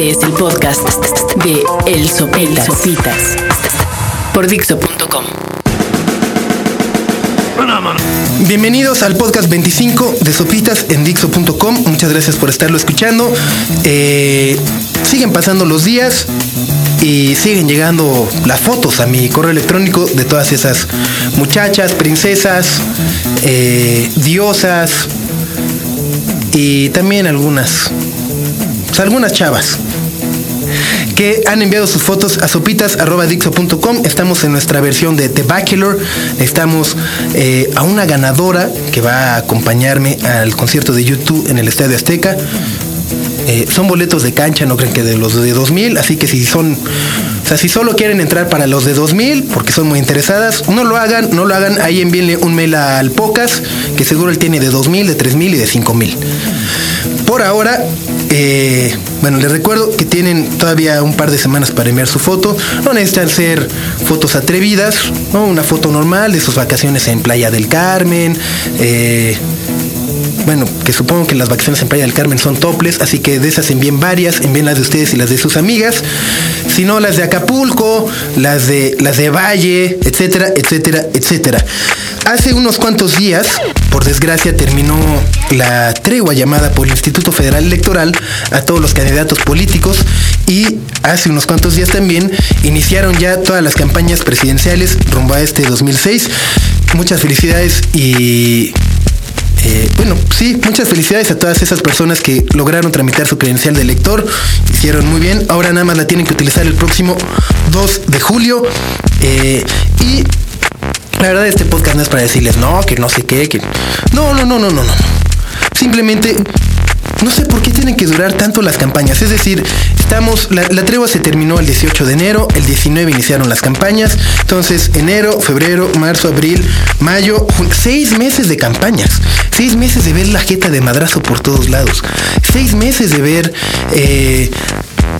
Este es el podcast de El Sopitas. Sopitas por Dixo.com. Bienvenidos al podcast 25 de Sopitas en Dixo.com. Muchas gracias por estarlo escuchando. Eh, siguen pasando los días y siguen llegando las fotos a mi correo electrónico de todas esas muchachas, princesas, eh, diosas y también algunas, algunas chavas que han enviado sus fotos a sopitas.dixo.com. Estamos en nuestra versión de The Bachelor. Estamos eh, a una ganadora que va a acompañarme al concierto de YouTube en el Estadio Azteca. Eh, son boletos de cancha, no creen que de los de 2000, así que si son, o sea, si solo quieren entrar para los de 2000, porque son muy interesadas, no lo hagan, no lo hagan, ahí envíenle un mail al Pocas, que seguro él tiene de 2000, de 3000 y de 5000. Por ahora, eh, bueno, les recuerdo que tienen todavía un par de semanas para enviar su foto. No necesitan ser fotos atrevidas. Una foto normal de sus vacaciones en Playa del Carmen. Eh, bueno, que supongo que las vacaciones en Playa del Carmen son toples, así que de esas envíen varias, envíen las de ustedes y las de sus amigas, si no las de Acapulco, las de las de Valle, etcétera, etcétera, etcétera. Hace unos cuantos días, por desgracia, terminó la tregua llamada por el Instituto Federal Electoral a todos los candidatos políticos y hace unos cuantos días también iniciaron ya todas las campañas presidenciales rumbo a este 2006. Muchas felicidades y eh, bueno, sí, muchas felicidades a todas esas personas que lograron tramitar su credencial de elector. Hicieron muy bien. Ahora nada más la tienen que utilizar el próximo 2 de julio. Eh, y la verdad, este podcast no es para decirles no, que no sé qué, que. No, no, no, no, no, no. Simplemente no sé por qué tienen que durar tanto las campañas. Es decir, estamos, la, la, tregua se terminó el 18 de enero, el 19 iniciaron las campañas. Entonces, enero, febrero, marzo, abril, mayo, seis meses de campañas. Seis meses de ver la jeta de madrazo por todos lados. Seis meses de ver eh,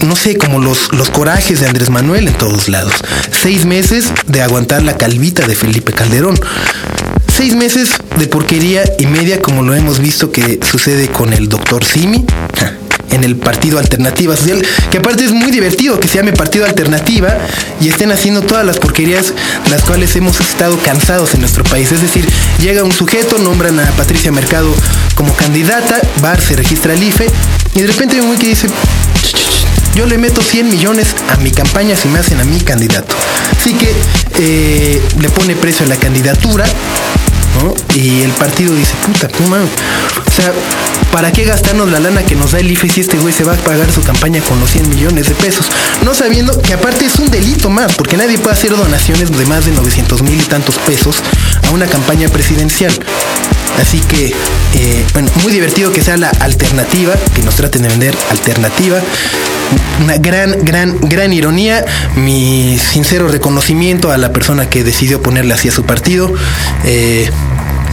no sé, como los, los corajes de Andrés Manuel en todos lados. Seis meses de aguantar la calvita de Felipe Calderón. Seis meses de porquería y media como lo hemos visto que sucede con el doctor Simi en el Partido Alternativa Social, que aparte es muy divertido que se llame Partido Alternativa y estén haciendo todas las porquerías las cuales hemos estado cansados en nuestro país. Es decir, llega un sujeto, nombran a Patricia Mercado como candidata, va, se registra el IFE y de repente un güey que dice, yo le meto 100 millones a mi campaña si me hacen a mi candidato. Así que eh, le pone precio a la candidatura, ¿no? Y el partido dice, puta, puma. O sea, ¿para qué gastarnos la lana que nos da el IFE si este güey se va a pagar su campaña con los 100 millones de pesos? No sabiendo que aparte es un delito más, porque nadie puede hacer donaciones de más de 900 mil y tantos pesos a una campaña presidencial. Así que, eh, bueno, muy divertido que sea la alternativa, que nos traten de vender alternativa. Una gran, gran, gran ironía. Mi sincero reconocimiento a la persona que decidió ponerle así a su partido. Eh,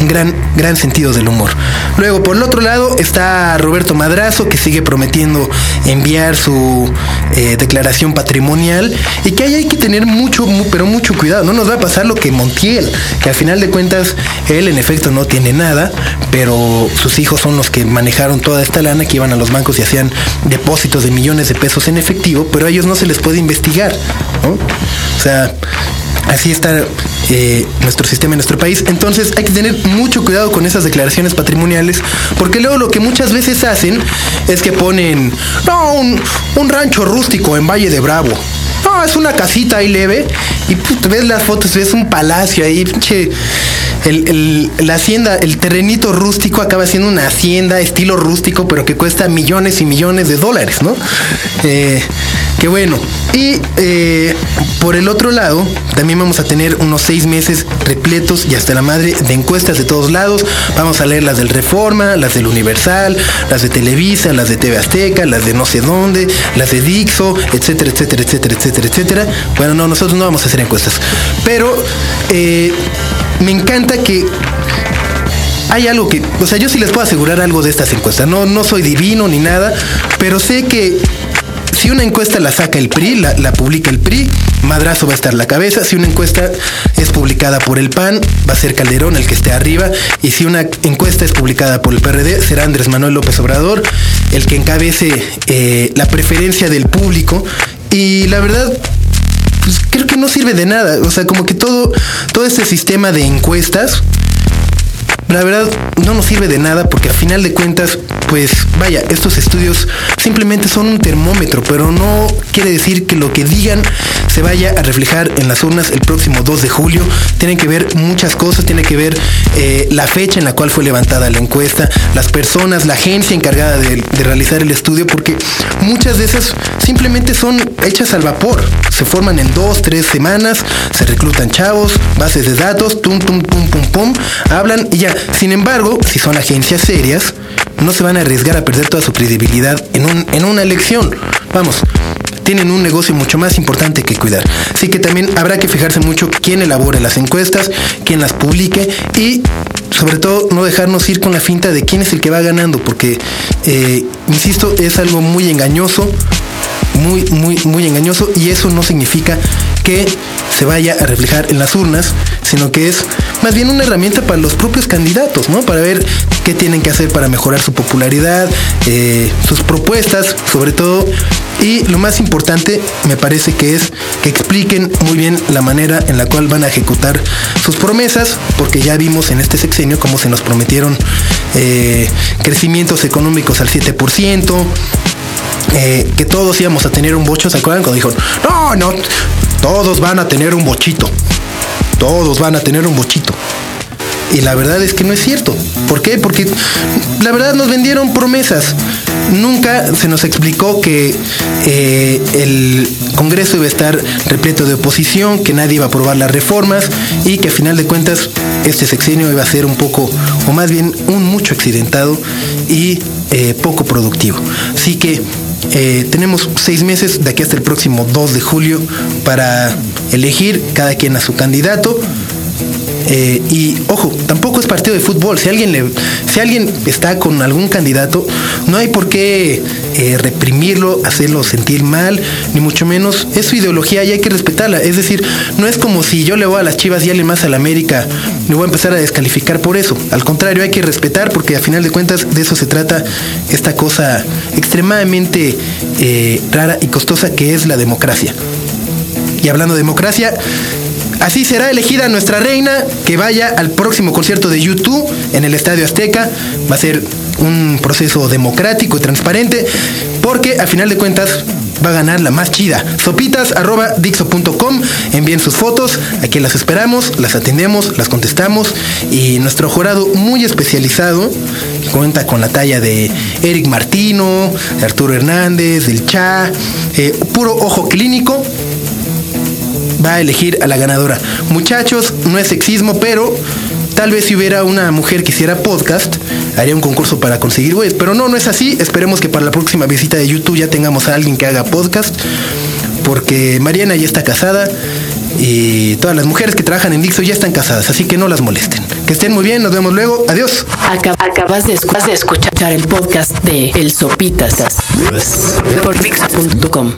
gran, gran sentido del humor. Luego, por el otro lado, está Roberto Madrazo, que sigue prometiendo enviar su eh, declaración patrimonial y que ahí hay que tener mucho, pero mucho cuidado. No nos va a pasar lo que Montiel, que al final de cuentas él en efecto no tiene nada, pero sus hijos son los que manejaron toda esta lana, que iban a los bancos y hacían depósitos de millones de pesos en efectivo, pero a ellos no se les puede investigar. O sea, así está eh, nuestro sistema en nuestro país. Entonces hay que tener mucho cuidado con esas declaraciones patrimoniales, porque luego lo que muchas veces hacen es que ponen, no, un, rancho rústico en Valle de Bravo. No, es una casita ahí leve. Y pues, ves las fotos, ves un palacio ahí, pinche. La hacienda, el terrenito rústico acaba siendo una hacienda estilo rústico, pero que cuesta millones y millones de dólares, ¿no? Eh, que bueno. Y eh, por el otro lado, también vamos a tener unos seis meses repletos y hasta la madre de encuestas de todos lados. Vamos a leer las del Reforma, las del Universal, las de Televisa, las de TV Azteca, las de no sé dónde, las de Dixo, etcétera, etcétera, etcétera, etcétera, etcétera. Bueno, no, nosotros no vamos a hacer encuestas. Pero eh, me encanta que hay algo que, o sea, yo sí les puedo asegurar algo de estas encuestas. No, no soy divino ni nada, pero sé que si una encuesta la saca el PRI, la, publica el PRI, Madrazo va a estar la cabeza. Si una encuesta es publicada por el PAN, va a ser Calderón el que esté arriba. Y si una encuesta es publicada por el PRD, será Andrés Manuel López Obrador el que encabece eh, la preferencia del público. Y la verdad, pues creo que no sirve de nada. O sea, como que todo, todo este sistema de encuestas la verdad no nos sirve de nada porque a final de cuentas, pues vaya, estos estudios simplemente son un termómetro, pero no quiere decir que lo que digan se vaya a reflejar en las urnas el próximo 2 de julio. Tienen que ver muchas cosas, tiene que ver eh, la fecha en la cual fue levantada la encuesta, las personas, la agencia encargada de, de realizar el estudio, porque muchas de esas simplemente son hechas al vapor. Se forman en dos, tres semanas, se reclutan chavos, bases de datos, tum, tum, pum, pum, pum, hablan y ya sin embargo, si son agencias serias, no se van a arriesgar a perder toda su credibilidad en, un, en una elección. Vamos, tienen un negocio mucho más importante que cuidar. Así que también habrá que fijarse mucho quién elabore las encuestas, quién las publique y sobre todo no dejarnos ir con la finta de quién es el que va ganando, porque, eh, insisto, es algo muy engañoso, muy, muy, muy engañoso y eso no significa que se vaya a reflejar en las urnas, sino que es más bien una herramienta para los propios candidatos, ¿no? Para ver qué tienen que hacer para mejorar su popularidad, eh, sus propuestas, sobre todo. Y lo más importante me parece que es que expliquen muy bien la manera en la cual van a ejecutar sus promesas, porque ya vimos en este sexenio cómo se nos prometieron eh, crecimientos económicos al 7%, eh, que todos íbamos a tener un bocho, ¿se acuerdan? Cuando dijeron, no, no, todos van a tener un bochito. Todos van a tener un bochito. Y la verdad es que no es cierto. ¿Por qué? Porque la verdad nos vendieron promesas. Nunca se nos explicó que eh, el Congreso iba a estar repleto de oposición, que nadie iba a aprobar las reformas y que a final de cuentas este sexenio iba a ser un poco, o más bien un mucho accidentado y eh, poco productivo. Así que eh, tenemos seis meses de aquí hasta el próximo 2 de julio para elegir cada quien a su candidato. Eh, y ojo, tampoco es partido de fútbol. Si alguien, le, si alguien está con algún candidato, no hay por qué eh, reprimirlo, hacerlo sentir mal, ni mucho menos. Es su ideología y hay que respetarla. Es decir, no es como si yo le voy a las chivas y alguien más a la América, me voy a empezar a descalificar por eso. Al contrario, hay que respetar porque a final de cuentas de eso se trata esta cosa extremadamente eh, rara y costosa que es la democracia. Y hablando de democracia, Así será elegida nuestra reina que vaya al próximo concierto de YouTube en el Estadio Azteca. Va a ser un proceso democrático y transparente porque a final de cuentas va a ganar la más chida. Sopitas.dixo.com. Envíen sus fotos. Aquí las esperamos, las atendemos, las contestamos. Y nuestro jurado muy especializado, que cuenta con la talla de Eric Martino, de Arturo Hernández, del Cha, eh, puro ojo clínico va a elegir a la ganadora. Muchachos, no es sexismo, pero tal vez si hubiera una mujer que hiciera podcast, haría un concurso para conseguir güeyes. Pero no, no es así. Esperemos que para la próxima visita de YouTube ya tengamos a alguien que haga podcast. Porque Mariana ya está casada y todas las mujeres que trabajan en Dixo ya están casadas, así que no las molesten. Que estén muy bien, nos vemos luego. Adiós. Acabas de, escuchar el podcast de El Sopitas por Dixo.com.